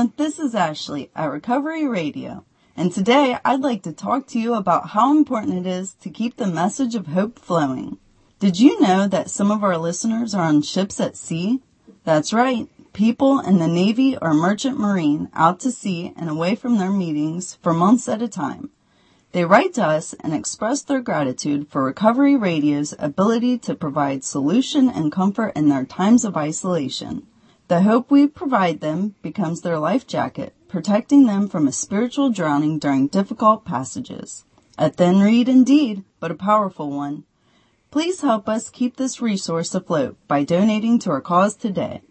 This is Ashley at Recovery Radio. And today I'd like to talk to you about how important it is to keep the message of hope flowing. Did you know that some of our listeners are on ships at sea? That's right. People in the Navy or Merchant Marine out to sea and away from their meetings for months at a time. They write to us and express their gratitude for Recovery Radio's ability to provide solution and comfort in their times of isolation. The hope we provide them becomes their life jacket, protecting them from a spiritual drowning during difficult passages. A thin reed indeed, but a powerful one. Please help us keep this resource afloat by donating to our cause today.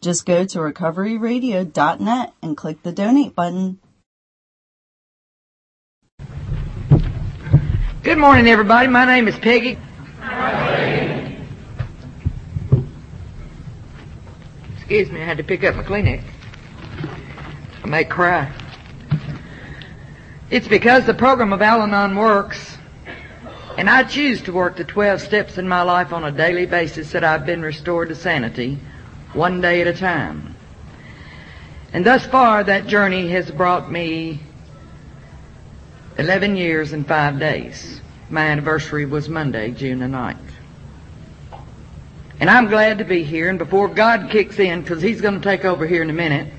Just go to recoveryradio.net and click the donate button. Good morning, everybody. My name is Peggy. Excuse me, I had to pick up my Kleenex. I may cry. It's because the program of Al Anon works, and I choose to work the 12 steps in my life on a daily basis that I've been restored to sanity, one day at a time. And thus far, that journey has brought me 11 years and 5 days. My anniversary was Monday, June the 9th. And I'm glad to be here, and before God kicks in, because He's going to take over here in a minute,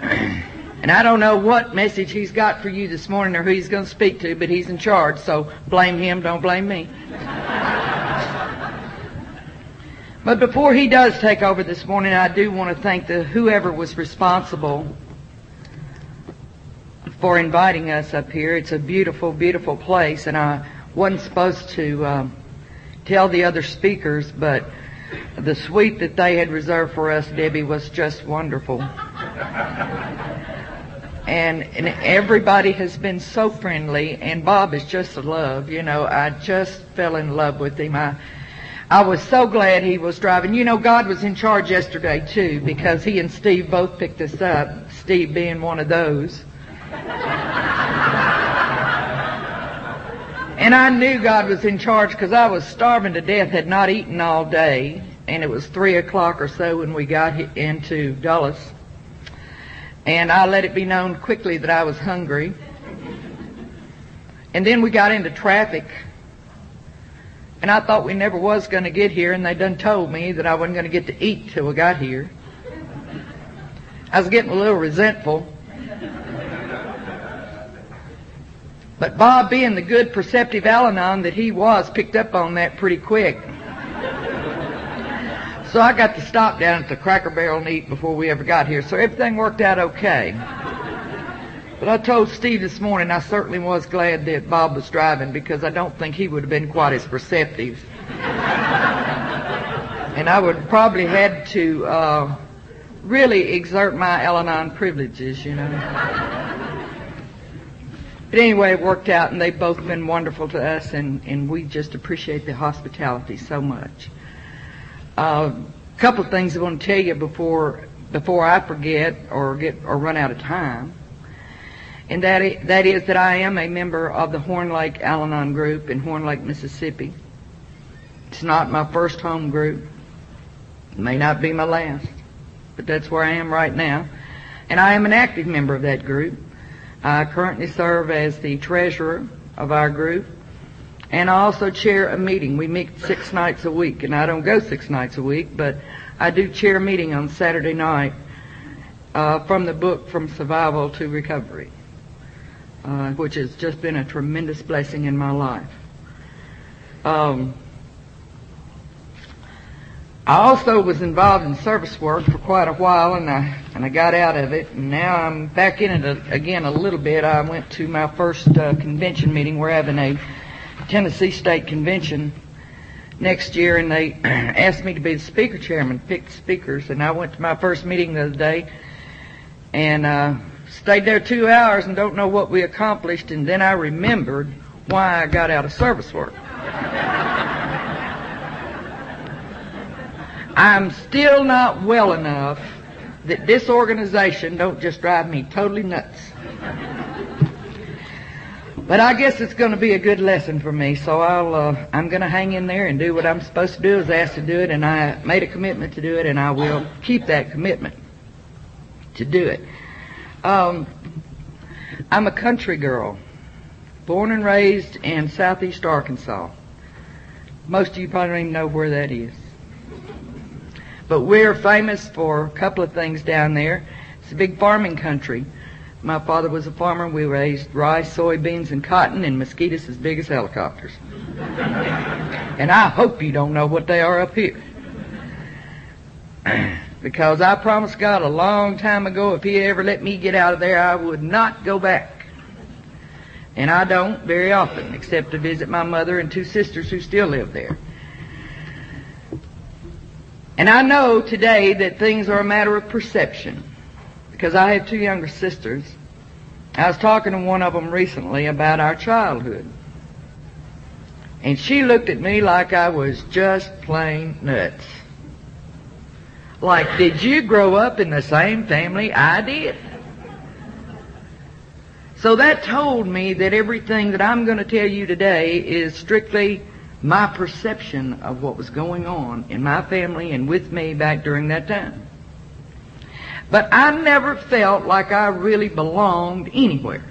and I don't know what message He's got for you this morning or who He's going to speak to, but He's in charge, so blame Him, don't blame me. But before He does take over this morning, I do want to thank the whoever was responsible for inviting us up here. It's a beautiful, beautiful place, and I wasn't supposed to um, tell the other speakers, but the suite that they had reserved for us, Debbie, was just wonderful. And, and everybody has been so friendly, and Bob is just a love. You know, I just fell in love with him. I, I was so glad he was driving. You know, God was in charge yesterday too, because he and Steve both picked us up. Steve being one of those. And I knew God was in charge because I was starving to death, had not eaten all day, and it was three o'clock or so when we got into Dulles. And I let it be known quickly that I was hungry. And then we got into traffic. And I thought we never was going to get here, and they done told me that I wasn't going to get to eat till we got here. I was getting a little resentful. But Bob, being the good, perceptive Al-Anon that he was, picked up on that pretty quick. So I got to stop down at the Cracker Barrel and eat before we ever got here. So everything worked out okay. But I told Steve this morning I certainly was glad that Bob was driving because I don't think he would have been quite as perceptive. and I would probably had to uh, really exert my Al-Anon privileges, you know. But anyway, it worked out, and they've both been wonderful to us, and, and we just appreciate the hospitality so much. A uh, couple of things I want to tell you before before I forget or get or run out of time, and that is, that is that I am a member of the Horn Lake Al-Anon group in Horn Lake, Mississippi. It's not my first home group. It may not be my last, but that's where I am right now, and I am an active member of that group. I currently serve as the treasurer of our group, and I also chair a meeting. We meet six nights a week, and I don't go six nights a week, but I do chair a meeting on Saturday night uh, from the book From Survival to Recovery, uh, which has just been a tremendous blessing in my life. Um, I also was involved in service work for quite a while, and I and I got out of it, and now I'm back in it again a little bit. I went to my first uh, convention meeting. We're having a Tennessee State Convention next year, and they asked me to be the speaker chairman, picked speakers, and I went to my first meeting the other day, and uh, stayed there two hours and don't know what we accomplished, and then I remembered why I got out of service work. I'm still not well enough that this organization don't just drive me totally nuts. But I guess it's going to be a good lesson for me, so I'll uh, I'm going to hang in there and do what I'm supposed to do. I was asked to do it, and I made a commitment to do it, and I will keep that commitment. to do it. Um, I'm a country girl, born and raised in southeast Arkansas. Most of you probably don't even know where that is. But we're famous for a couple of things down there. It's a big farming country. My father was a farmer. We raised rice, soybeans, and cotton, and mosquitoes as big as helicopters. and I hope you don't know what they are up here. because I promised God a long time ago if He ever let me get out of there, I would not go back. And I don't very often, except to visit my mother and two sisters who still live there. And I know today that things are a matter of perception because I have two younger sisters. I was talking to one of them recently about our childhood. And she looked at me like I was just plain nuts. Like, did you grow up in the same family I did? So that told me that everything that I'm going to tell you today is strictly my perception of what was going on in my family and with me back during that time. But I never felt like I really belonged anywhere.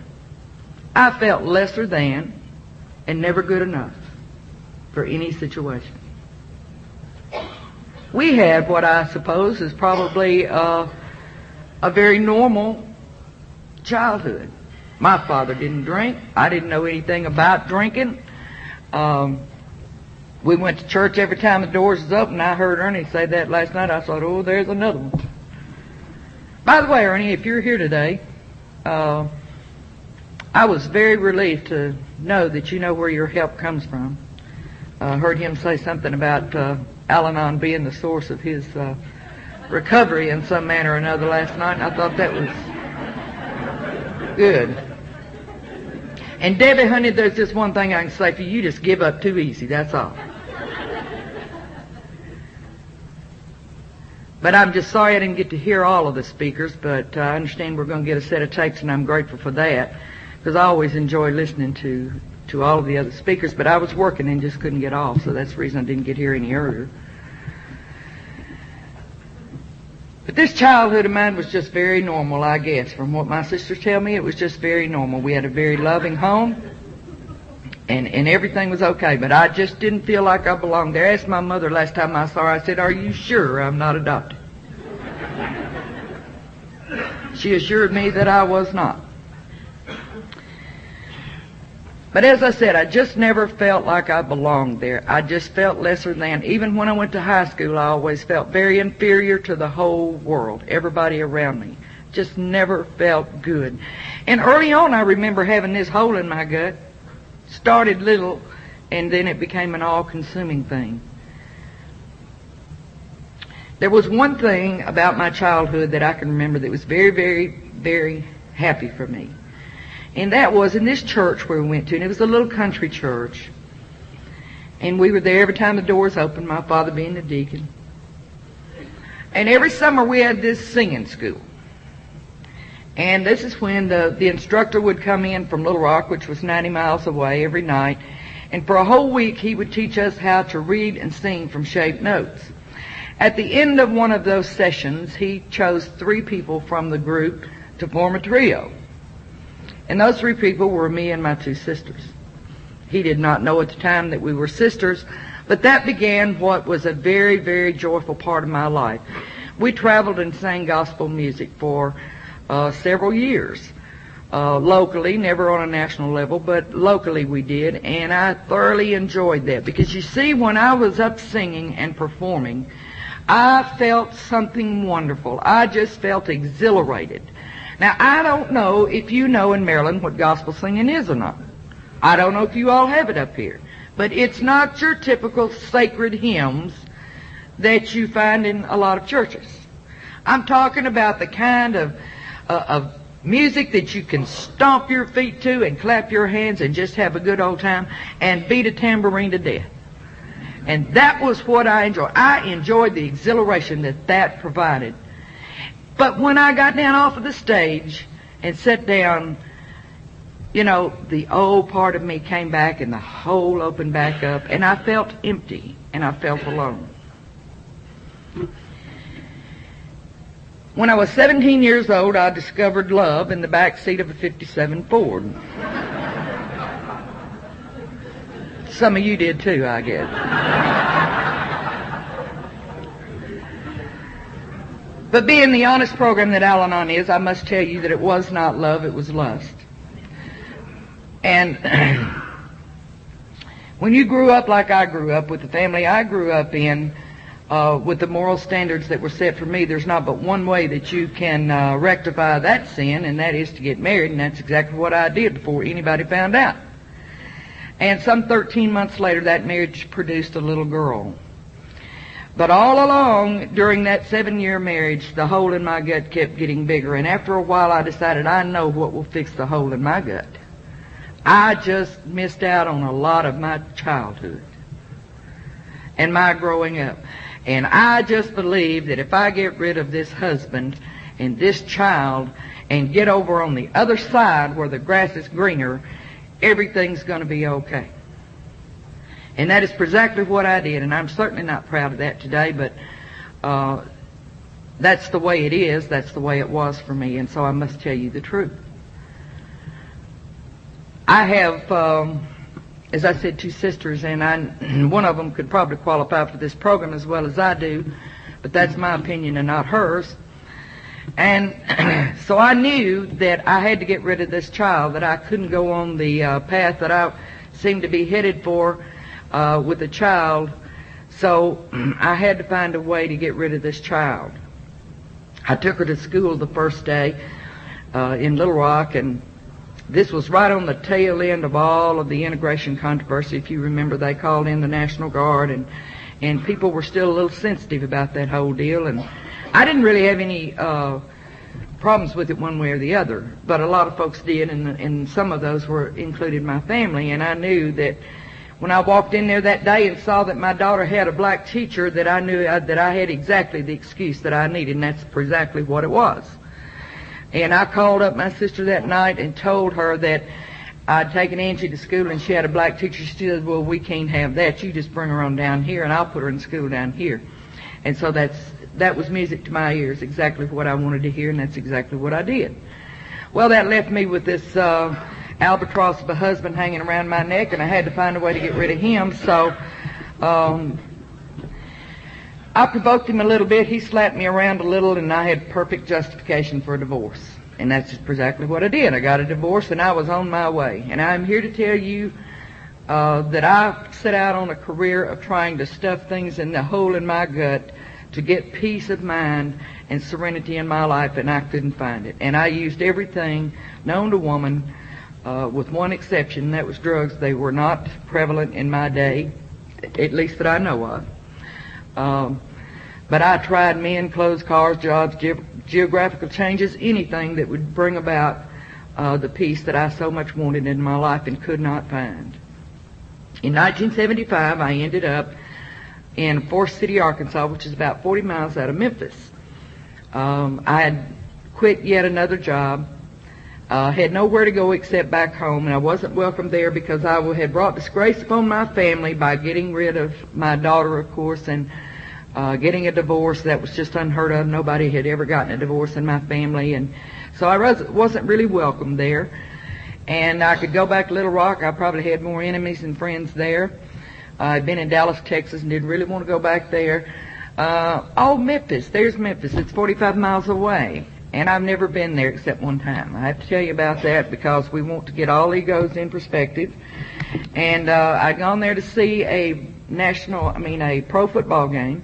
I felt lesser than and never good enough for any situation. We had what I suppose is probably uh, a very normal childhood. My father didn't drink. I didn't know anything about drinking. Um, we went to church every time the doors was open. I heard Ernie say that last night. I thought, oh, there's another one. By the way, Ernie, if you're here today, uh, I was very relieved to know that you know where your help comes from. I uh, heard him say something about uh, Al-Anon being the source of his uh, recovery in some manner or another last night, I thought that was good. And Debbie, honey, there's just one thing I can say for you. You just give up too easy. That's all. But I'm just sorry I didn't get to hear all of the speakers, but uh, I understand we're going to get a set of tapes, and I'm grateful for that because I always enjoy listening to to all of the other speakers. But I was working and just couldn't get off, so that's the reason I didn't get here any earlier. But this childhood of mine was just very normal, I guess. From what my sisters tell me, it was just very normal. We had a very loving home, and, and everything was okay. But I just didn't feel like I belonged there. I asked my mother last time I saw her, I said, Are you sure I'm not adopted? she assured me that I was not. But as I said, I just never felt like I belonged there. I just felt lesser than. Even when I went to high school, I always felt very inferior to the whole world, everybody around me. Just never felt good. And early on, I remember having this hole in my gut. Started little, and then it became an all-consuming thing. There was one thing about my childhood that I can remember that was very, very, very happy for me. And that was in this church where we went to, and it was a little country church. And we were there every time the doors opened, my father being the deacon. And every summer we had this singing school. And this is when the, the instructor would come in from Little Rock, which was 90 miles away, every night. And for a whole week he would teach us how to read and sing from shaped notes. At the end of one of those sessions, he chose three people from the group to form a trio. And those three people were me and my two sisters. He did not know at the time that we were sisters, but that began what was a very, very joyful part of my life. We traveled and sang gospel music for uh, several years. Uh, locally, never on a national level, but locally we did, and I thoroughly enjoyed that because you see, when I was up singing and performing, I felt something wonderful. I just felt exhilarated. Now, I don't know if you know in Maryland what gospel singing is or not. I don't know if you all have it up here. But it's not your typical sacred hymns that you find in a lot of churches. I'm talking about the kind of, of music that you can stomp your feet to and clap your hands and just have a good old time and beat a tambourine to death. And that was what I enjoyed. I enjoyed the exhilaration that that provided but when I got down off of the stage and sat down, you know, the old part of me came back and the hole opened back up and I felt empty and I felt alone. When I was 17 years old, I discovered love in the back seat of a 57 Ford. Some of you did too, I guess. But being the honest program that Al Anon is, I must tell you that it was not love, it was lust. And when you grew up like I grew up with the family I grew up in, uh, with the moral standards that were set for me, there's not but one way that you can uh, rectify that sin, and that is to get married, and that's exactly what I did before anybody found out. And some 13 months later, that marriage produced a little girl. But all along, during that seven year marriage, the hole in my gut kept getting bigger. And after a while, I decided I know what will fix the hole in my gut. I just missed out on a lot of my childhood and my growing up. And I just believe that if I get rid of this husband and this child and get over on the other side where the grass is greener, everything's going to be okay. And that is exactly what I did, and I'm certainly not proud of that today, but uh, that's the way it is. That's the way it was for me, and so I must tell you the truth. I have, um, as I said, two sisters, and I, one of them could probably qualify for this program as well as I do, but that's my opinion and not hers. And so I knew that I had to get rid of this child, that I couldn't go on the uh, path that I seemed to be headed for uh, with a child. So I had to find a way to get rid of this child. I took her to school the first day uh, in Little Rock, and this was right on the tail end of all of the integration controversy. If you remember, they called in the National Guard, and and people were still a little sensitive about that whole deal. And I didn't really have any uh, problems with it one way or the other, but a lot of folks did, and and some of those were included my family. And I knew that when I walked in there that day and saw that my daughter had a black teacher, that I knew uh, that I had exactly the excuse that I needed, and that's exactly what it was. And I called up my sister that night and told her that I'd taken Angie to school and she had a black teacher. She said, well, we can't have that. You just bring her on down here and I'll put her in school down here. And so that's, that was music to my ears, exactly what I wanted to hear, and that's exactly what I did. Well, that left me with this, uh, albatross of a husband hanging around my neck, and I had to find a way to get rid of him. So um, I provoked him a little bit. He slapped me around a little, and I had perfect justification for a divorce. And that's exactly what I did. I got a divorce, and I was on my way. And I'm here to tell you uh, that I set out on a career of trying to stuff things in the hole in my gut to get peace of mind and serenity in my life, and I couldn't find it. And I used everything known to woman uh, with one exception, that was drugs. They were not prevalent in my day, at least that I know of. Um, but I tried men, clothes, cars, jobs, ge- geographical changes, anything that would bring about uh, the peace that I so much wanted in my life and could not find. In 1975, I ended up in Forest City, Arkansas, which is about 40 miles out of Memphis. Um, I had quit yet another job uh, had nowhere to go except back home, and I wasn't welcome there because I had brought disgrace upon my family by getting rid of my daughter, of course, and uh, getting a divorce that was just unheard of. Nobody had ever gotten a divorce in my family, and so I was, wasn't really welcome there. And I could go back to Little Rock. I probably had more enemies than friends there. Uh, I'd been in Dallas, Texas, and didn't really want to go back there. Uh, oh, Memphis. There's Memphis. It's 45 miles away. And I've never been there except one time. I have to tell you about that because we want to get all egos in perspective. And uh, I'd gone there to see a national, I mean, a pro football game.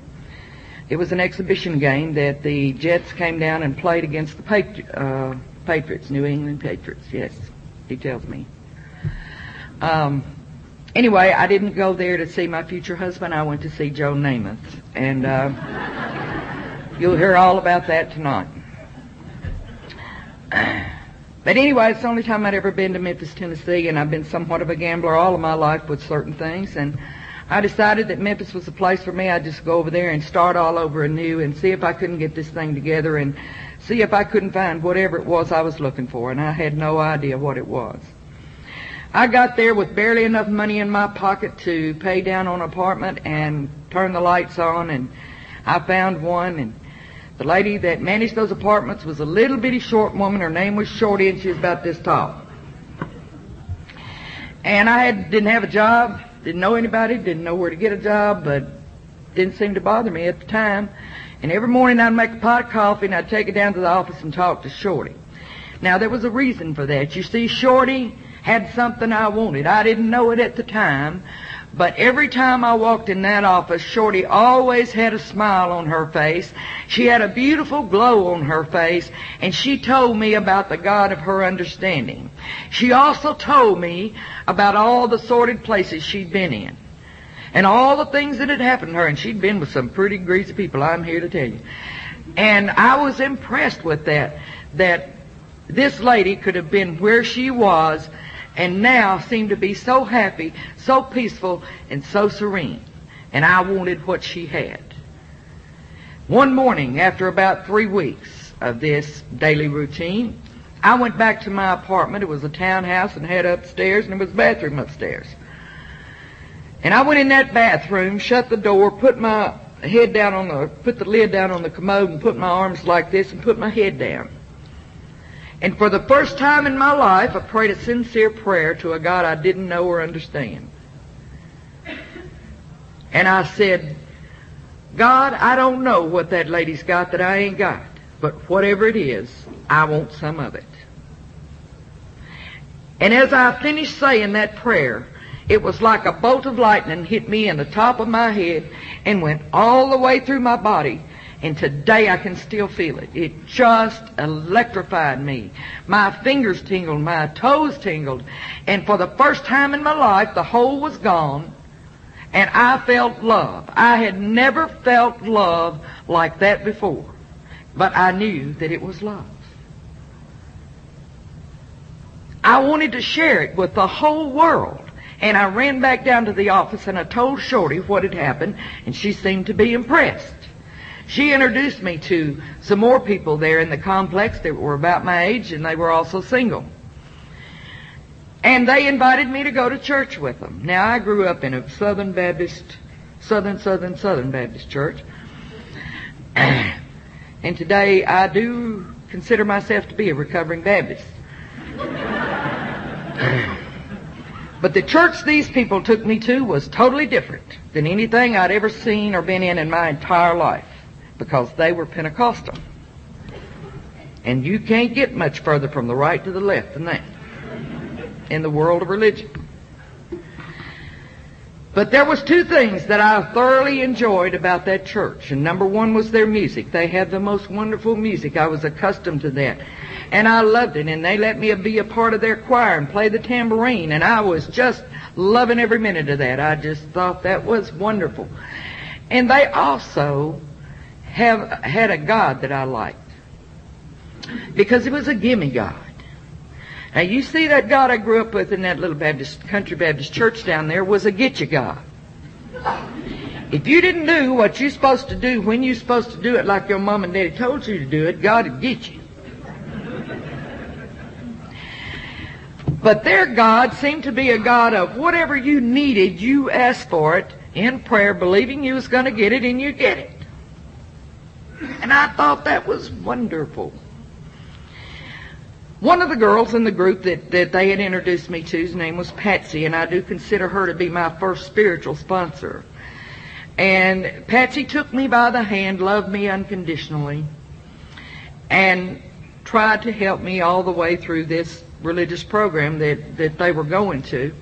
It was an exhibition game that the Jets came down and played against the Patri- uh, Patriots, New England Patriots. Yes, he tells me. Um, anyway, I didn't go there to see my future husband. I went to see Joe Namath, and uh, you'll hear all about that tonight. But anyway, it's the only time I'd ever been to Memphis, Tennessee, and I've been somewhat of a gambler all of my life with certain things, and I decided that Memphis was the place for me. I'd just go over there and start all over anew and see if I couldn't get this thing together and see if I couldn't find whatever it was I was looking for, and I had no idea what it was. I got there with barely enough money in my pocket to pay down on an apartment and turn the lights on, and I found one, and The lady that managed those apartments was a little bitty short woman. Her name was Shorty, and she was about this tall. And I had, didn't have a job, didn't know anybody, didn't know where to get a job, but didn't seem to bother me at the time. And every morning I'd make a pot of coffee and I'd take it down to the office and talk to Shorty. Now there was a reason for that. You see, Shorty had something I wanted. I didn't know it at the time, but every time I walked in that office, Shorty always had a smile on her face. She had a beautiful glow on her face, and she told me about the God of her understanding. She also told me about all the sordid places she'd been in. And all the things that had happened to her, and she'd been with some pretty greasy people, I'm here to tell you. And I was impressed with that, that this lady could have been where she was and now seemed to be so happy, so peaceful, and so serene. And I wanted what she had. One morning, after about three weeks of this daily routine, I went back to my apartment. It was a townhouse and had upstairs and there was a bathroom upstairs. And I went in that bathroom, shut the door, put my head down on the, put the lid down on the commode and put my arms like this and put my head down. And for the first time in my life, I prayed a sincere prayer to a God I didn't know or understand. And I said, God, I don't know what that lady's got that I ain't got, but whatever it is, I want some of it. And as I finished saying that prayer, it was like a bolt of lightning hit me in the top of my head and went all the way through my body and today I can still feel it. It just electrified me. My fingers tingled, my toes tingled, and for the first time in my life, the hole was gone, and I felt love. I had never felt love like that before, but I knew that it was love. I wanted to share it with the whole world. And I ran back down to the office and I told Shorty what had happened, and she seemed to be impressed. She introduced me to some more people there in the complex that were about my age and they were also single. And they invited me to go to church with them. Now I grew up in a Southern Baptist, Southern, Southern, Southern Baptist church. and today I do consider myself to be a recovering Baptist. But the church these people took me to was totally different than anything I'd ever seen or been in in my entire life because they were Pentecostal. And you can't get much further from the right to the left than that in the world of religion. But there was two things that I thoroughly enjoyed about that church. And number one was their music. They had the most wonderful music. I was accustomed to that. And I loved it. And they let me be a part of their choir and play the tambourine. And I was just loving every minute of that. I just thought that was wonderful. And they also have had a God that I liked. Because it was a gimme God. Now you see that God I grew up with in that little Baptist, country Baptist church down there was a get you God. If you didn't do what you're supposed to do when you're supposed to do it like your mom and daddy told you to do it, God would get you. But their God seemed to be a God of whatever you needed, you asked for it in prayer, believing you was going to get it, and you get it. And I thought that was wonderful. One of the girls in the group that, that they had introduced me to, to's name was Patsy, and I do consider her to be my first spiritual sponsor. And Patsy took me by the hand, loved me unconditionally, and tried to help me all the way through this religious program that, that they were going to.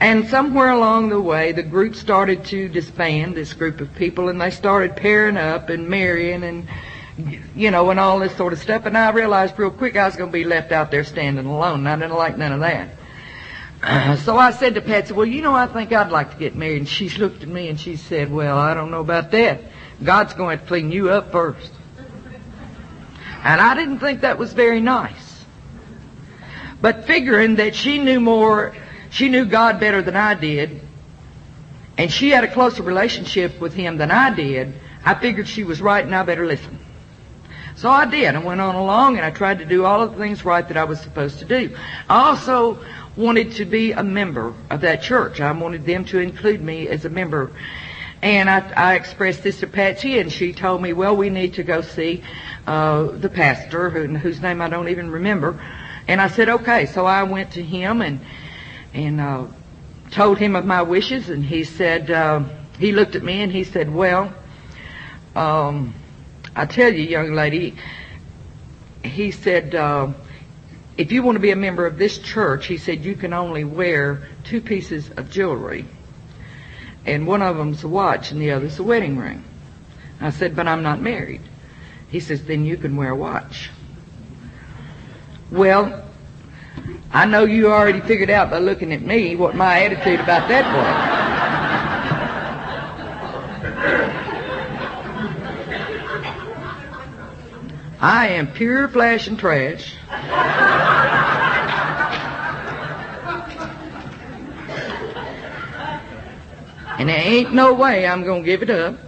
And somewhere along the way, the group started to disband, this group of people, and they started pairing up and marrying and, you know, and all this sort of stuff. And I realized real quick I was going to be left out there standing alone, and I didn't like none of that. so I said to Patsy, well, you know, I think I'd like to get married. And she looked at me and she said, well, I don't know about that. God's going to clean you up first. And I didn't think that was very nice. But figuring that she knew more she knew God better than I did, and she had a closer relationship with Him than I did. I figured she was right and I better listen. So I did. I went on along and I tried to do all of the things right that I was supposed to do. I also wanted to be a member of that church. I wanted them to include me as a member. And I, I expressed this to Patsy, and she told me, well, we need to go see uh, the pastor, who, whose name I don't even remember. And I said, okay. So I went to him and and uh, told him of my wishes, and he said, uh, he looked at me and he said, well, um, I tell you, young lady, he said, uh, if you want to be a member of this church, he said, you can only wear two pieces of jewelry. And one of them's a watch and the other's a wedding ring. I said, but I'm not married. He says, then you can wear a watch. Well, I know you already figured out by looking at me what my attitude about that was. I am pure flash and trash. And there ain't no way I'm going to give it up.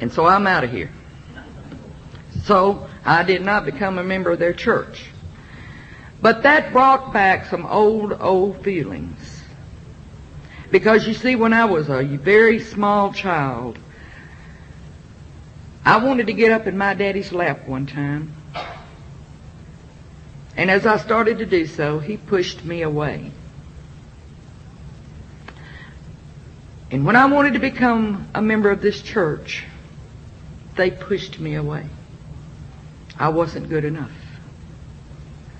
And so I'm out of here. So I did not become a member of their church. But that brought back some old, old feelings. Because you see, when I was a very small child, I wanted to get up in my daddy's lap one time. And as I started to do so, he pushed me away. And when I wanted to become a member of this church, they pushed me away. I wasn't good enough.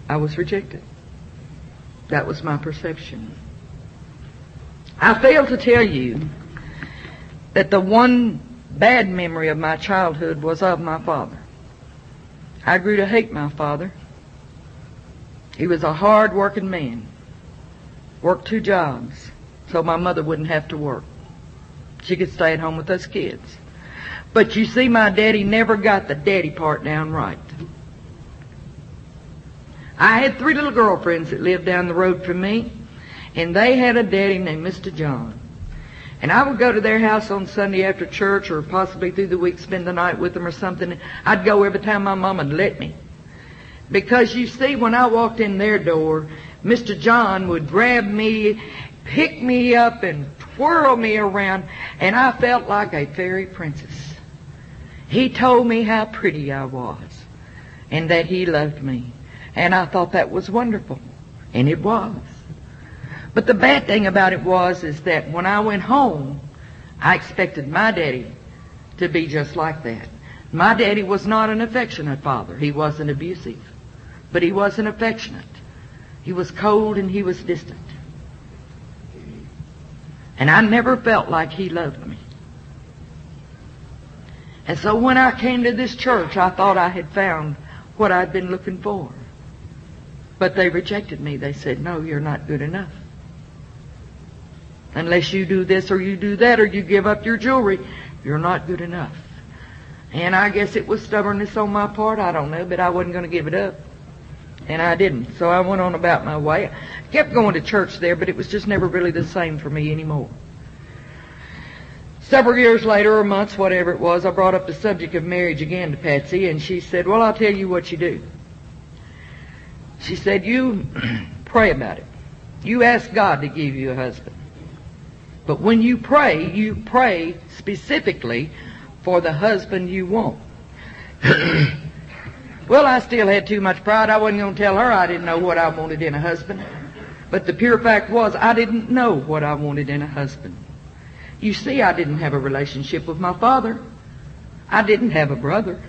I was rejected. That was my perception. I failed to tell you that the one bad memory of my childhood was of my father. I grew to hate my father. He was a hard working man. Worked two jobs so my mother wouldn't have to work. She could stay at home with us kids. But you see, my daddy never got the daddy part down right. I had three little girlfriends that lived down the road from me, and they had a daddy named Mr. John. And I would go to their house on Sunday after church or possibly through the week spend the night with them or something. I'd go every time my mom would let me. Because you see, when I walked in their door, Mr. John would grab me, pick me up, and twirl me around, and I felt like a fairy princess. He told me how pretty I was, and that he loved me. And I thought that was wonderful. And it was. But the bad thing about it was is that when I went home, I expected my daddy to be just like that. My daddy was not an affectionate father. He wasn't abusive. But he wasn't affectionate. He was cold and he was distant. And I never felt like he loved me. And so when I came to this church, I thought I had found what I'd been looking for. But they rejected me. They said, no, you're not good enough. Unless you do this or you do that or you give up your jewelry, you're not good enough. And I guess it was stubbornness on my part. I don't know, but I wasn't going to give it up. And I didn't. So I went on about my way. I kept going to church there, but it was just never really the same for me anymore. Several years later, or months, whatever it was, I brought up the subject of marriage again to Patsy, and she said, well, I'll tell you what you do. She said, you pray about it. You ask God to give you a husband. But when you pray, you pray specifically for the husband you want. well, I still had too much pride. I wasn't going to tell her I didn't know what I wanted in a husband. But the pure fact was, I didn't know what I wanted in a husband. You see, I didn't have a relationship with my father. I didn't have a brother.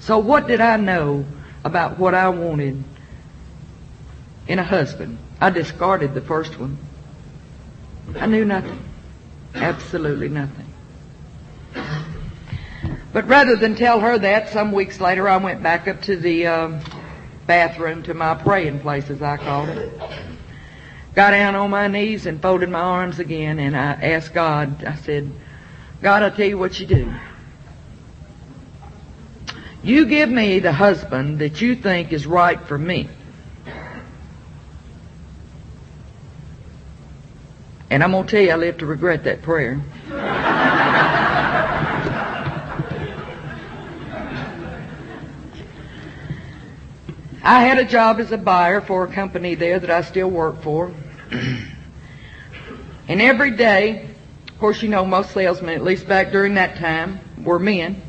So what did I know about what I wanted in a husband. I discarded the first one. I knew nothing. Absolutely nothing. But rather than tell her that, some weeks later I went back up to the uh, bathroom to my praying place, as I called it. Got down on my knees and folded my arms again, and I asked God, I said, God, I'll tell you what you do. You give me the husband that you think is right for me. And I'm going to tell you, I live to regret that prayer. I had a job as a buyer for a company there that I still work for. And every day, of course, you know, most salesmen, at least back during that time, were men.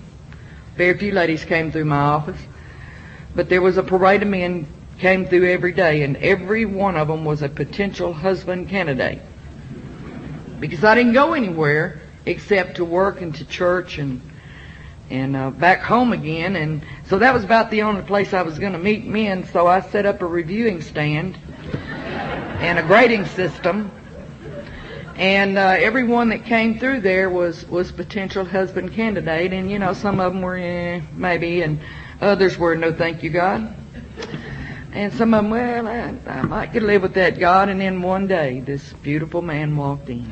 Very few ladies came through my office. But there was a parade of men came through every day, and every one of them was a potential husband candidate. Because I didn't go anywhere except to work and to church and and uh, back home again, and so that was about the only place I was going to meet men. So I set up a reviewing stand and a grading system, and uh, everyone that came through there was was potential husband candidate, and you know some of them were eh, maybe, and others were no thank you God. And some of them, well, I, I might could live with that God. And then one day, this beautiful man walked in.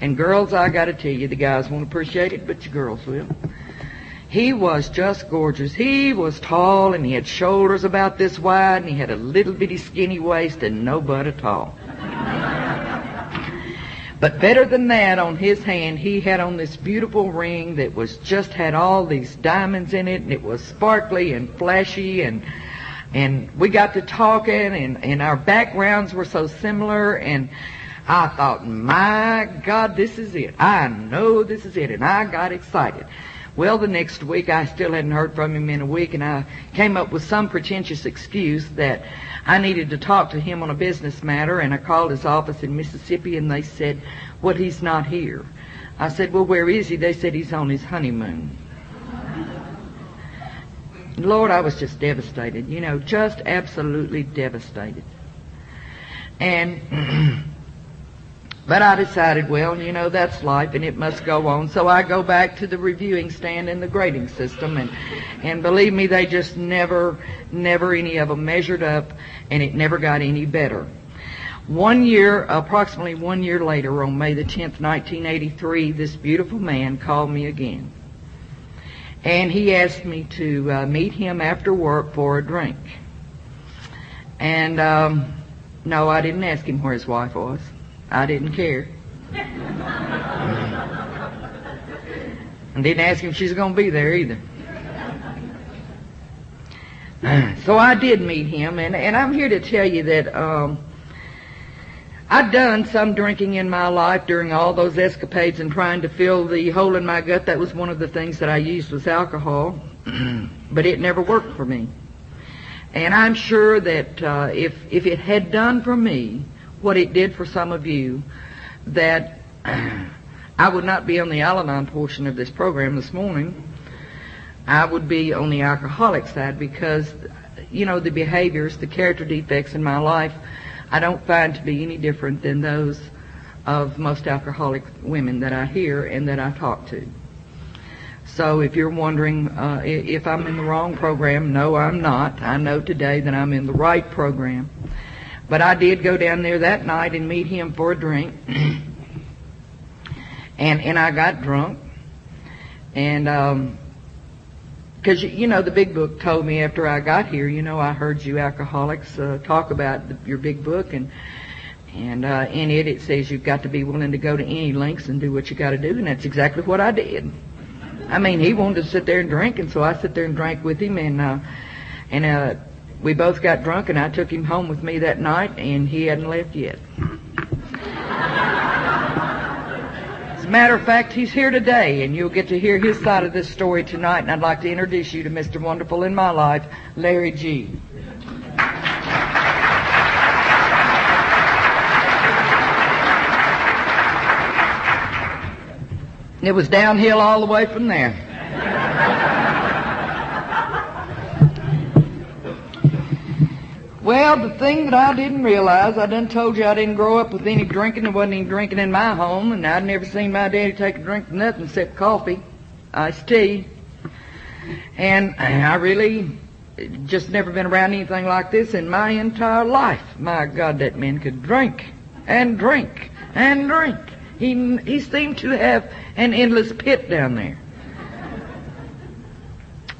And girls, I got to tell you, the guys won't appreciate it, but you girls will. He was just gorgeous. He was tall and he had shoulders about this wide and he had a little bitty skinny waist and no butt at all. But better than that, on his hand, he had on this beautiful ring that was just had all these diamonds in it and it was sparkly and flashy and and we got to talking and, and our backgrounds were so similar and I thought, my God, this is it. I know this is it. And I got excited. Well, the next week I still hadn't heard from him in a week, and I came up with some pretentious excuse that I needed to talk to him on a business matter, and I called his office in Mississippi, and they said, well, he's not here. I said, well, where is he? They said he's on his honeymoon. Lord, I was just devastated, you know, just absolutely devastated. And But I decided, well, you know, that's life and it must go on. So I go back to the reviewing stand and the grading system and, and believe me, they just never, never any of them measured up and it never got any better. One year, approximately one year later, on May the 10th, 1983, this beautiful man called me again. And he asked me to uh, meet him after work for a drink. And, um, no, I didn't ask him where his wife was. I didn't care. and didn't ask him if she's going to be there either. so I did meet him, and, and I'm here to tell you that um, I'd done some drinking in my life during all those escapades and trying to fill the hole in my gut. That was one of the things that I used was alcohol, but it never worked for me. And I'm sure that uh, if if it had done for me what it did for some of you, that I would not be on the Al-Anon portion of this program this morning. I would be on the alcoholic side because, you know, the behaviors, the character defects in my life, I don't find to be any different than those of most alcoholic women that I hear and that I talk to. So if you're wondering uh, if I'm in the wrong program, no, I'm not. I know today that I'm in the right program. But I did go down there that night and meet him for a drink. and and I got drunk. And um because you know the big book told me after I got here, you know, I heard you alcoholics uh, talk about the, your big book, and and uh, in it it says you've got to be willing to go to any lengths and do what you got to do, and that's exactly what I did. I mean, he wanted to sit there and drink, and so I sit there and drank with him, and uh, and uh, we both got drunk, and I took him home with me that night, and he hadn't left yet. As a matter of fact, he's here today, and you'll get to hear his side of this story tonight, and I'd like to introduce you to Mr. Wonderful in my life, Larry G. It was downhill all the way from there. Well, the thing that I didn't realize, I done told you I didn't grow up with any drinking. There wasn't any drinking in my home, and I'd never seen my daddy take a drink of nothing except coffee, iced tea. And I really just never been around anything like this in my entire life. My God, that man could drink and drink and drink. He, he seemed to have an endless pit down there.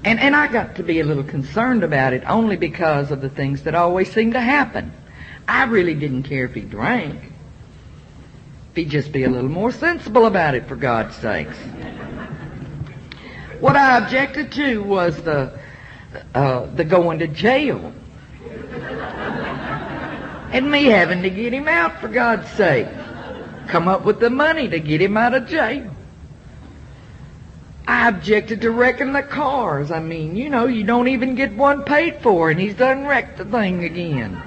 And, and I got to be a little concerned about it only because of the things that always seemed to happen. I really didn't care if he drank. If he'd just be a little more sensible about it, for God's sakes. What I objected to was the, uh, the going to jail. and me having to get him out, for God's sake. come up with the money to get him out of jail. I objected to wrecking the cars. I mean, you know, you don't even get one paid for, and he's done wrecked the thing again.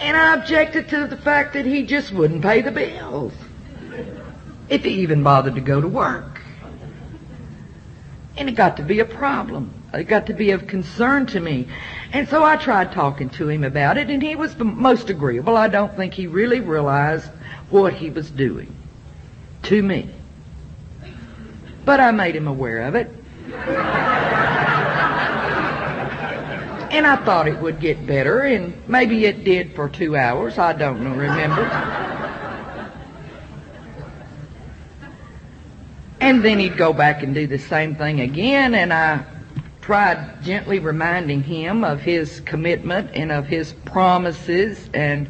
And I objected to the fact that he just wouldn't pay the bills. If he even bothered to go to work. And it got to be a problem. It got to be of concern to me. And so I tried talking to him about it, and he was the most agreeable. I don't think he really realized what he was doing to me. But I made him aware of it. and I thought it would get better, and maybe it did for two hours. I don't remember. and then he'd go back and do the same thing again, and I tried gently reminding him of his commitment and of his promises, and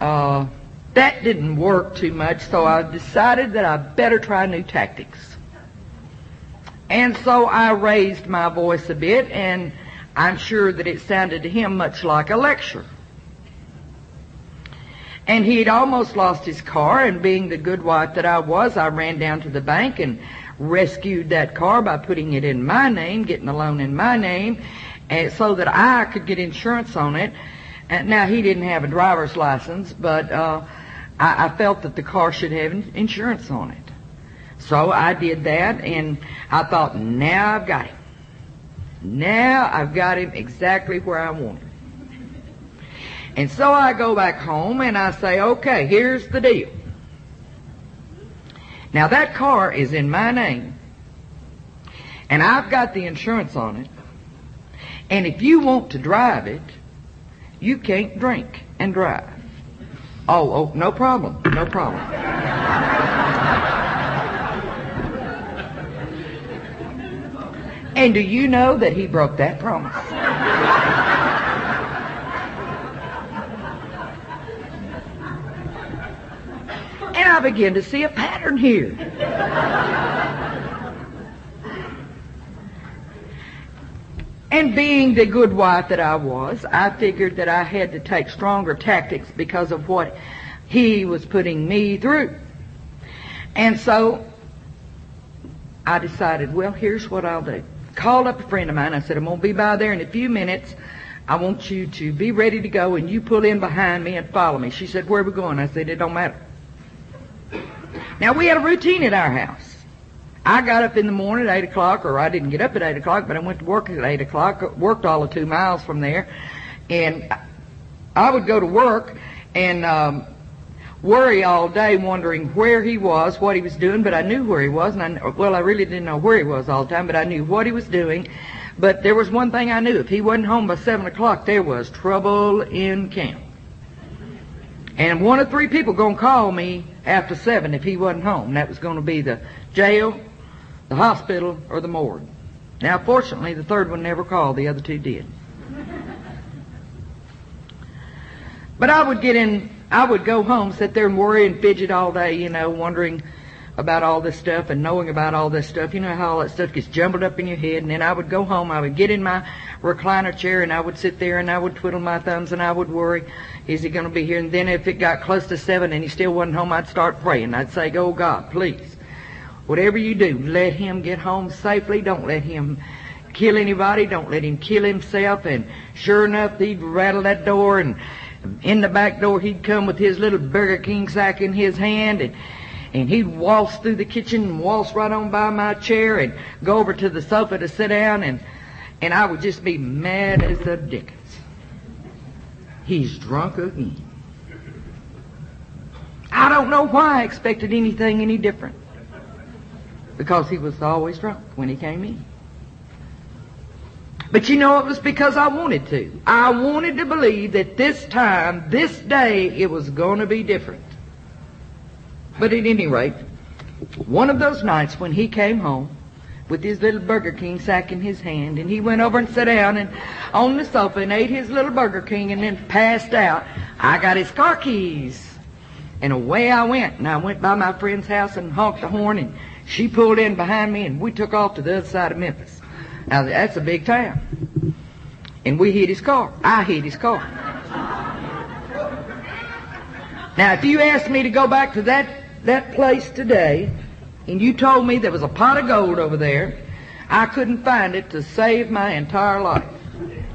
uh, that didn't work too much, so I decided that I better try new tactics. And so I raised my voice a bit, and I'm sure that it sounded to him much like a lecture. And he had almost lost his car, and being the good wife that I was, I ran down to the bank and rescued that car by putting it in my name, getting a loan in my name, and so that I could get insurance on it. And now he didn't have a driver's license, but uh, I, I felt that the car should have insurance on it. So I did that, and I thought, now I've got him. Now I've got him exactly where I want him. And so I go back home and I say, okay, here's the deal. Now that car is in my name, and I've got the insurance on it, and if you want to drive it, you can't drink and drive. Oh, oh, no problem, no problem. And do you know that he broke that promise? and I begin to see a pattern here. And being the good wife that I was, I figured that I had to take stronger tactics because of what he was putting me through. And so I decided, well, here's what I'll do called up a friend of mine. I said, I'm going to be by there in a few minutes. I want you to be ready to go and you pull in behind me and follow me. She said, where are we going? I said, it don't matter. Now we had a routine at our house. I got up in the morning at 8 o'clock, or I didn't get up at 8 o'clock, but I went to work at 8 o'clock, worked all the two miles from there, and I would go to work, and um, worry all day wondering where he was, what he was doing, but I knew where he was, and I, well, I really didn't know where he was all the time, but I knew what he was doing. But there was one thing I knew. If he wasn't home by 7 o'clock, there was trouble in camp. And one of three people going to call me after 7 if he wasn't home. That was going to be the jail, the hospital, or the morgue. Now, fortunately, the third one never called. The other two did. But I would get in I would go home, sit there and worry and fidget all day, you know, wondering about all this stuff and knowing about all this stuff. You know how all that stuff gets jumbled up in your head. And then I would go home, I would get in my recliner chair and I would sit there and I would twiddle my thumbs and I would worry, is he going to be here? And then if it got close to seven and he still wasn't home, I'd start praying. I'd say, oh God, please, whatever you do, let him get home safely. Don't let him kill anybody. Don't let him kill himself. And sure enough, he'd rattle that door and in the back door, he'd come with his little Burger King sack in his hand, and and he'd waltz through the kitchen and waltz right on by my chair and go over to the sofa to sit down, and and I would just be mad as the dickens. He's drunk again. I don't know why I expected anything any different. Because he was always drunk when he came in. But you know, it was because I wanted to. I wanted to believe that this time, this day, it was going to be different. But at any rate, one of those nights when he came home with his little Burger King sack in his hand, and he went over and sat down and on the sofa and ate his little Burger King and then passed out, I got his car keys. And away I went, and I went by my friend's house and honked the horn, and she pulled in behind me, and we took off to the other side of Memphis. Now that's a big town. And we hit his car. I hit his car. Now, if you asked me to go back to that, that place today, and you told me there was a pot of gold over there, I couldn't find it to save my entire life.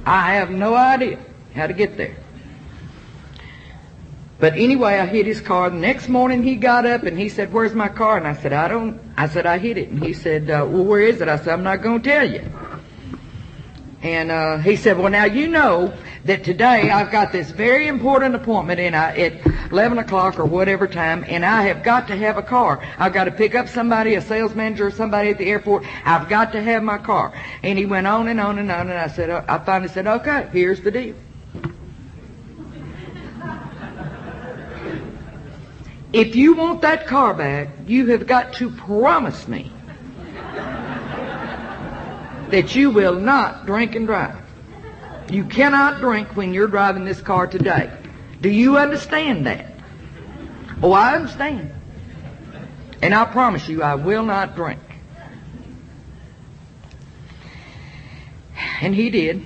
I have no idea how to get there. But anyway, I hit his car. The next morning he got up and he said, where's my car? And I said, I don't, I said, I hit it. And he said, uh, well, where is it? I said, I'm not going to tell you. And, uh, he said, well, now you know that today I've got this very important appointment in, uh, at 11 o'clock or whatever time, and I have got to have a car. I've got to pick up somebody, a sales manager or somebody at the airport. I've got to have my car. And he went on and on and on, and I said, uh, I finally said, okay, here's the deal. If you want that car back, you have got to promise me that you will not drink and drive. You cannot drink when you're driving this car today. Do you understand that? Oh, I understand. And I promise you, I will not drink. And he did.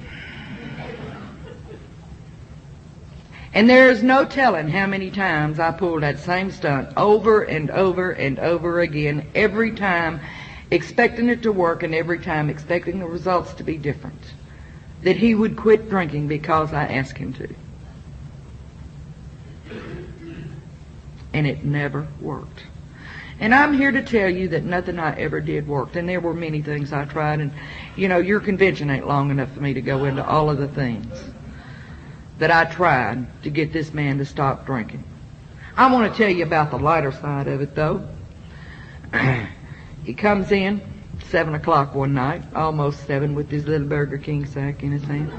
And there is no telling how many times I pulled that same stunt over and over and over again, every time expecting it to work and every time expecting the results to be different. That he would quit drinking because I asked him to. And it never worked. And I'm here to tell you that nothing I ever did worked. And there were many things I tried. And, you know, your convention ain't long enough for me to go into all of the things that I tried to get this man to stop drinking. I want to tell you about the lighter side of it, though. he comes in seven o'clock one night, almost seven, with his little Burger King sack in his hand.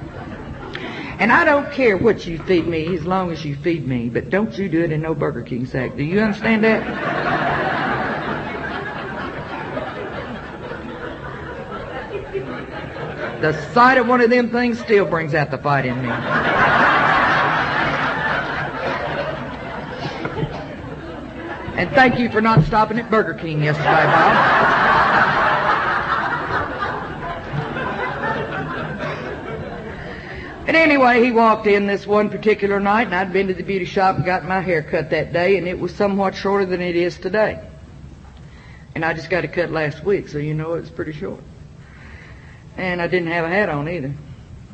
And I don't care what you feed me as long as you feed me, but don't you do it in no Burger King sack. Do you understand that? the sight of one of them things still brings out the fight in me. And thank you for not stopping at Burger King yesterday, Bob. But anyway, he walked in this one particular night, and I'd been to the beauty shop and got my hair cut that day, and it was somewhat shorter than it is today. And I just got it cut last week, so you know it's pretty short. And I didn't have a hat on either.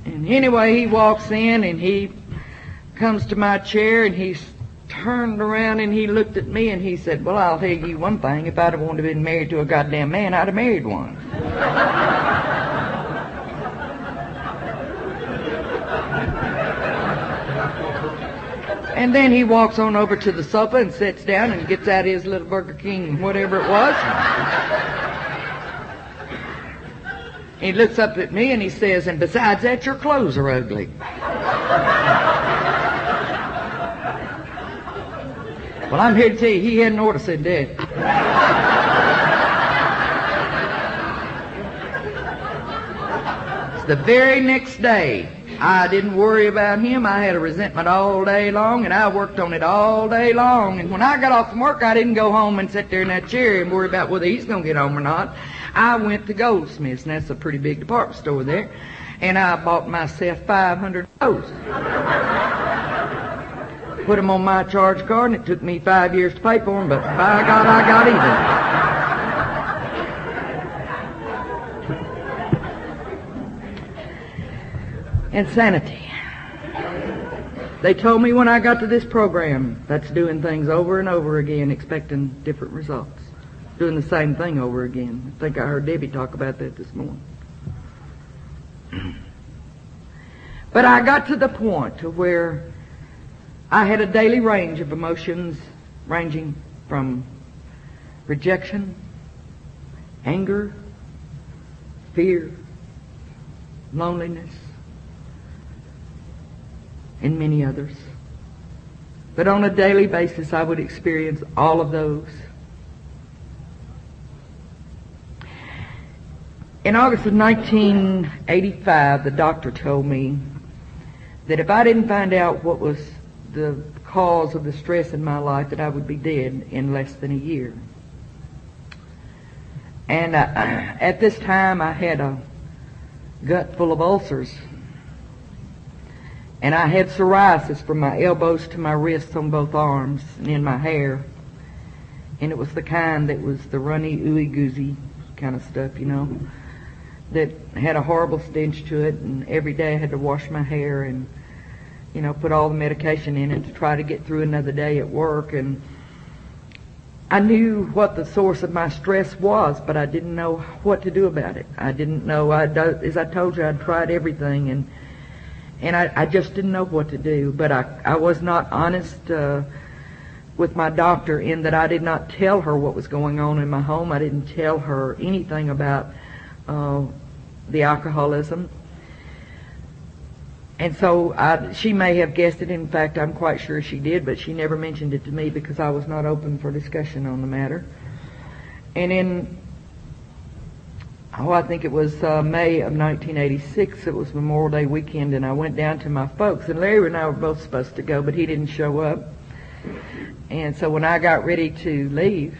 And anyway, he walks in and he comes to my chair and he turned around and he looked at me and he said, well, I'll tell you one thing. If I'd have wanted to been married to a goddamn man, I'd have married one. and then he walks on over to the sofa and sits down and gets out his little Burger King, whatever it was. He looks up at me and he says, and besides that, your clothes are ugly. Well, I'm here to tell you, he hadn't ought to said that. the very next day, I didn't worry about him. I had a resentment all day long, and I worked on it all day long. And when I got off from work, I didn't go home and sit there in that chair and worry about whether he's going to get home or not. I went to Goldsmith's, and that's a pretty big department store there, and I bought myself 500 clothes. Put them on my charge card, and it took me five years to pay for them, but by God, I got even. Insanity. They told me when I got to this program, that's doing things over and over again, expecting different results doing the same thing over again. I think I heard Debbie talk about that this morning. But I got to the point to where I had a daily range of emotions ranging from rejection, anger, fear, loneliness, and many others. But on a daily basis, I would experience all of those In August of 1985, the doctor told me that if I didn't find out what was the cause of the stress in my life, that I would be dead in less than a year. And uh, at this time, I had a gut full of ulcers. And I had psoriasis from my elbows to my wrists on both arms and in my hair. And it was the kind that was the runny, ooey goozy kind of stuff, you know, that had a horrible stench to it. And every day I had to wash my hair and, you know, put all the medication in it to try to get through another day at work. And I knew what the source of my stress was, but I didn't know what to do about it. I didn't know. I, as I told you, I'd tried everything, and and I, I just didn't know what to do. But I, I was not honest uh, with my doctor in that I did not tell her what was going on in my home. I didn't tell her anything about uh, the alcoholism. And so I, she may have guessed it. In fact, I'm quite sure she did, but she never mentioned it to me because I was not open for discussion on the matter. And in oh, I think it was uh, May of 1986. It was Memorial Day weekend, and I went down to my folks. And Larry and I were both supposed to go, but he didn't show up. And so when I got ready to leave,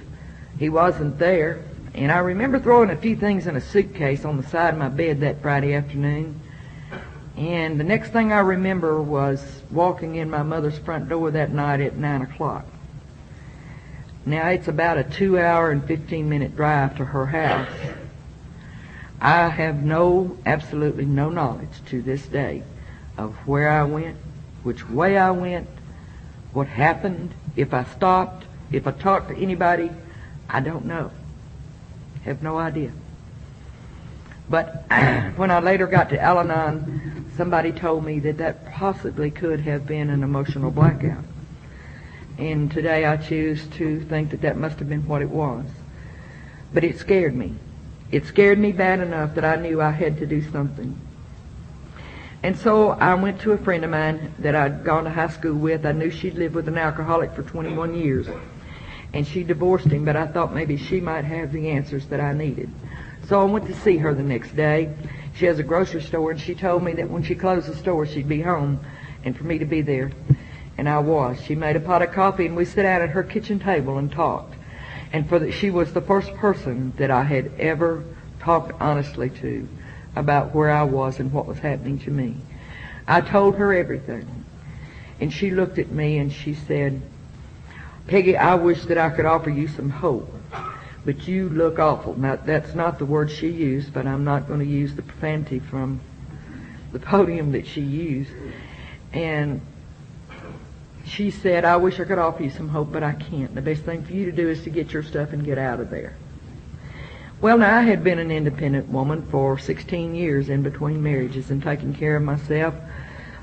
he wasn't there. And I remember throwing a few things in a suitcase on the side of my bed that Friday afternoon. And the next thing I remember was walking in my mother's front door that night at 9 o'clock. Now it's about a two hour and 15 minute drive to her house. I have no, absolutely no knowledge to this day of where I went, which way I went, what happened, if I stopped, if I talked to anybody. I don't know. Have no idea. But when I later got to Al Anon, somebody told me that that possibly could have been an emotional blackout. And today I choose to think that that must have been what it was. But it scared me. It scared me bad enough that I knew I had to do something. And so I went to a friend of mine that I'd gone to high school with. I knew she'd lived with an alcoholic for 21 years. And she divorced him, but I thought maybe she might have the answers that I needed. So I went to see her the next day. She has a grocery store, and she told me that when she closed the store, she'd be home and for me to be there. And I was. She made a pot of coffee, and we sat down at her kitchen table and talked and for the, she was the first person that I had ever talked honestly to about where I was and what was happening to me. I told her everything, and she looked at me and she said, "Peggy, I wish that I could offer you some hope, but you look awful." Now that's not the word she used, but I'm not going to use the profanity from the podium that she used, and she said, I wish I could offer you some hope, but I can't. The best thing for you to do is to get your stuff and get out of there. Well, now I had been an independent woman for 16 years in between marriages and taking care of myself.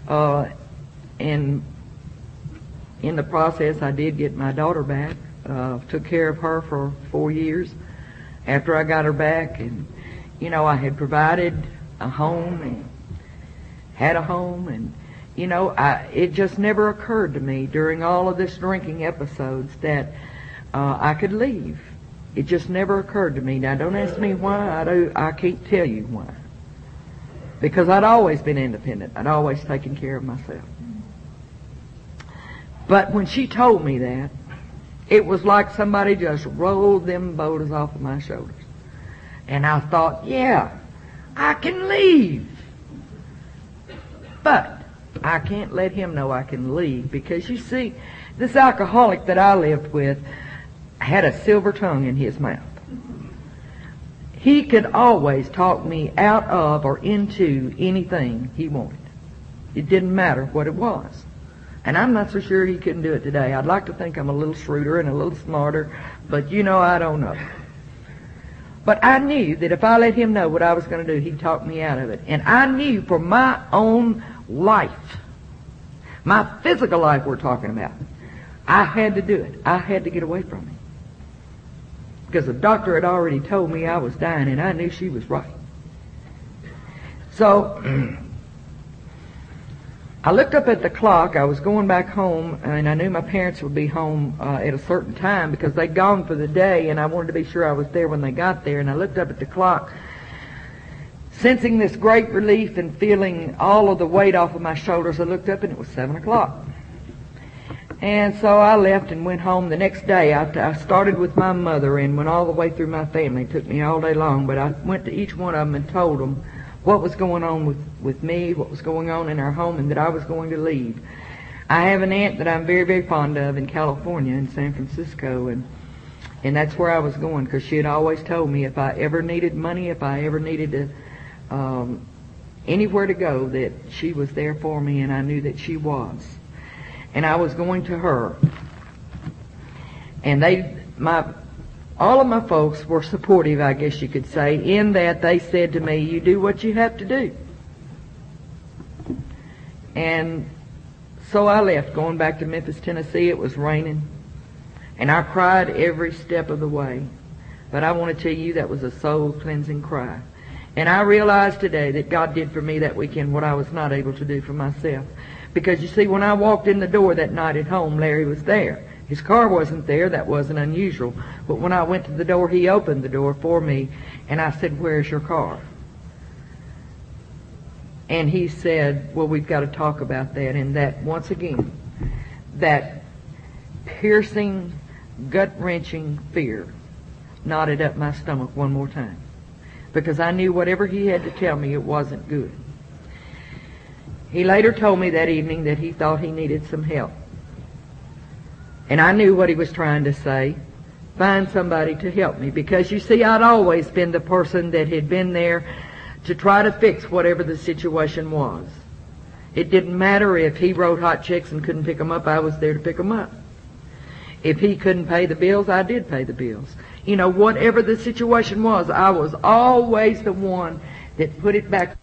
Uh, and in the process, I did get my daughter back. Uh, took care of her for four years after I got her back. And, you know, I had provided a home and had a home and you know, I, it just never occurred to me during all of this drinking episodes that uh, I could leave. It just never occurred to me. Now, don't ask me why. I do. I can't tell you why. Because I'd always been independent. I'd always taken care of myself. But when she told me that, it was like somebody just rolled them boulders off of my shoulders. And I thought, yeah, I can leave. But I can't let him know I can leave because you see, this alcoholic that I lived with had a silver tongue in his mouth. He could always talk me out of or into anything he wanted. It didn't matter what it was. And I'm not so sure he couldn't do it today. I'd like to think I'm a little shrewder and a little smarter, but you know I don't know. But I knew that if I let him know what I was going to do, he'd talk me out of it. And I knew for my own life, my physical life we're talking about, I had to do it. I had to get away from him. Because the doctor had already told me I was dying and I knew she was right. So, I looked up at the clock. I was going back home, and I knew my parents would be home uh, at a certain time because they'd gone for the day, and I wanted to be sure I was there when they got there. And I looked up at the clock, Sensing this great relief and feeling all of the weight off of my shoulders, I looked up and it was seven o'clock. And so I left and went home the next day. I, I started with my mother and went all the way through my family. It took me all day long, but I went to each one of them and told them what was going on with, with me, what was going on in our home, and that I was going to leave. I have an aunt that I'm very, very fond of in California, in San Francisco, and and that's where I was going because she had always told me if I ever needed money, if I ever needed to um, anywhere to go, that she was there for me, and I knew that she was. And I was going to her, and they, my, all of my folks were supportive, I guess you could say, in that they said to me, "You do what you have to do." And so I left, going back to Memphis, Tennessee. It was raining. And I cried every step of the way. But I want to tell you that was a soul cleansing cry. And I realize today that God did for me that weekend what I was not able to do for myself. Because you see, when I walked in the door that night at home, Larry was there. His car wasn't there, that wasn't unusual. But when I went to the door, he opened the door for me, and I said, Where's your car? And he said, Well, we've got to talk about that. And that, once again, that piercing, gut wrenching fear knotted up my stomach one more time. Because I knew whatever he had to tell me, it wasn't good. He later told me that evening that he thought he needed some help. And I knew what he was trying to say. Find somebody to help me. Because you see, I'd always been the person that had been there to try to fix whatever the situation was. It didn't matter if he wrote hot checks and couldn't pick them up, I was there to pick them up. If he couldn't pay the bills, I did pay the bills. You know, whatever the situation was, I was always the one that put it back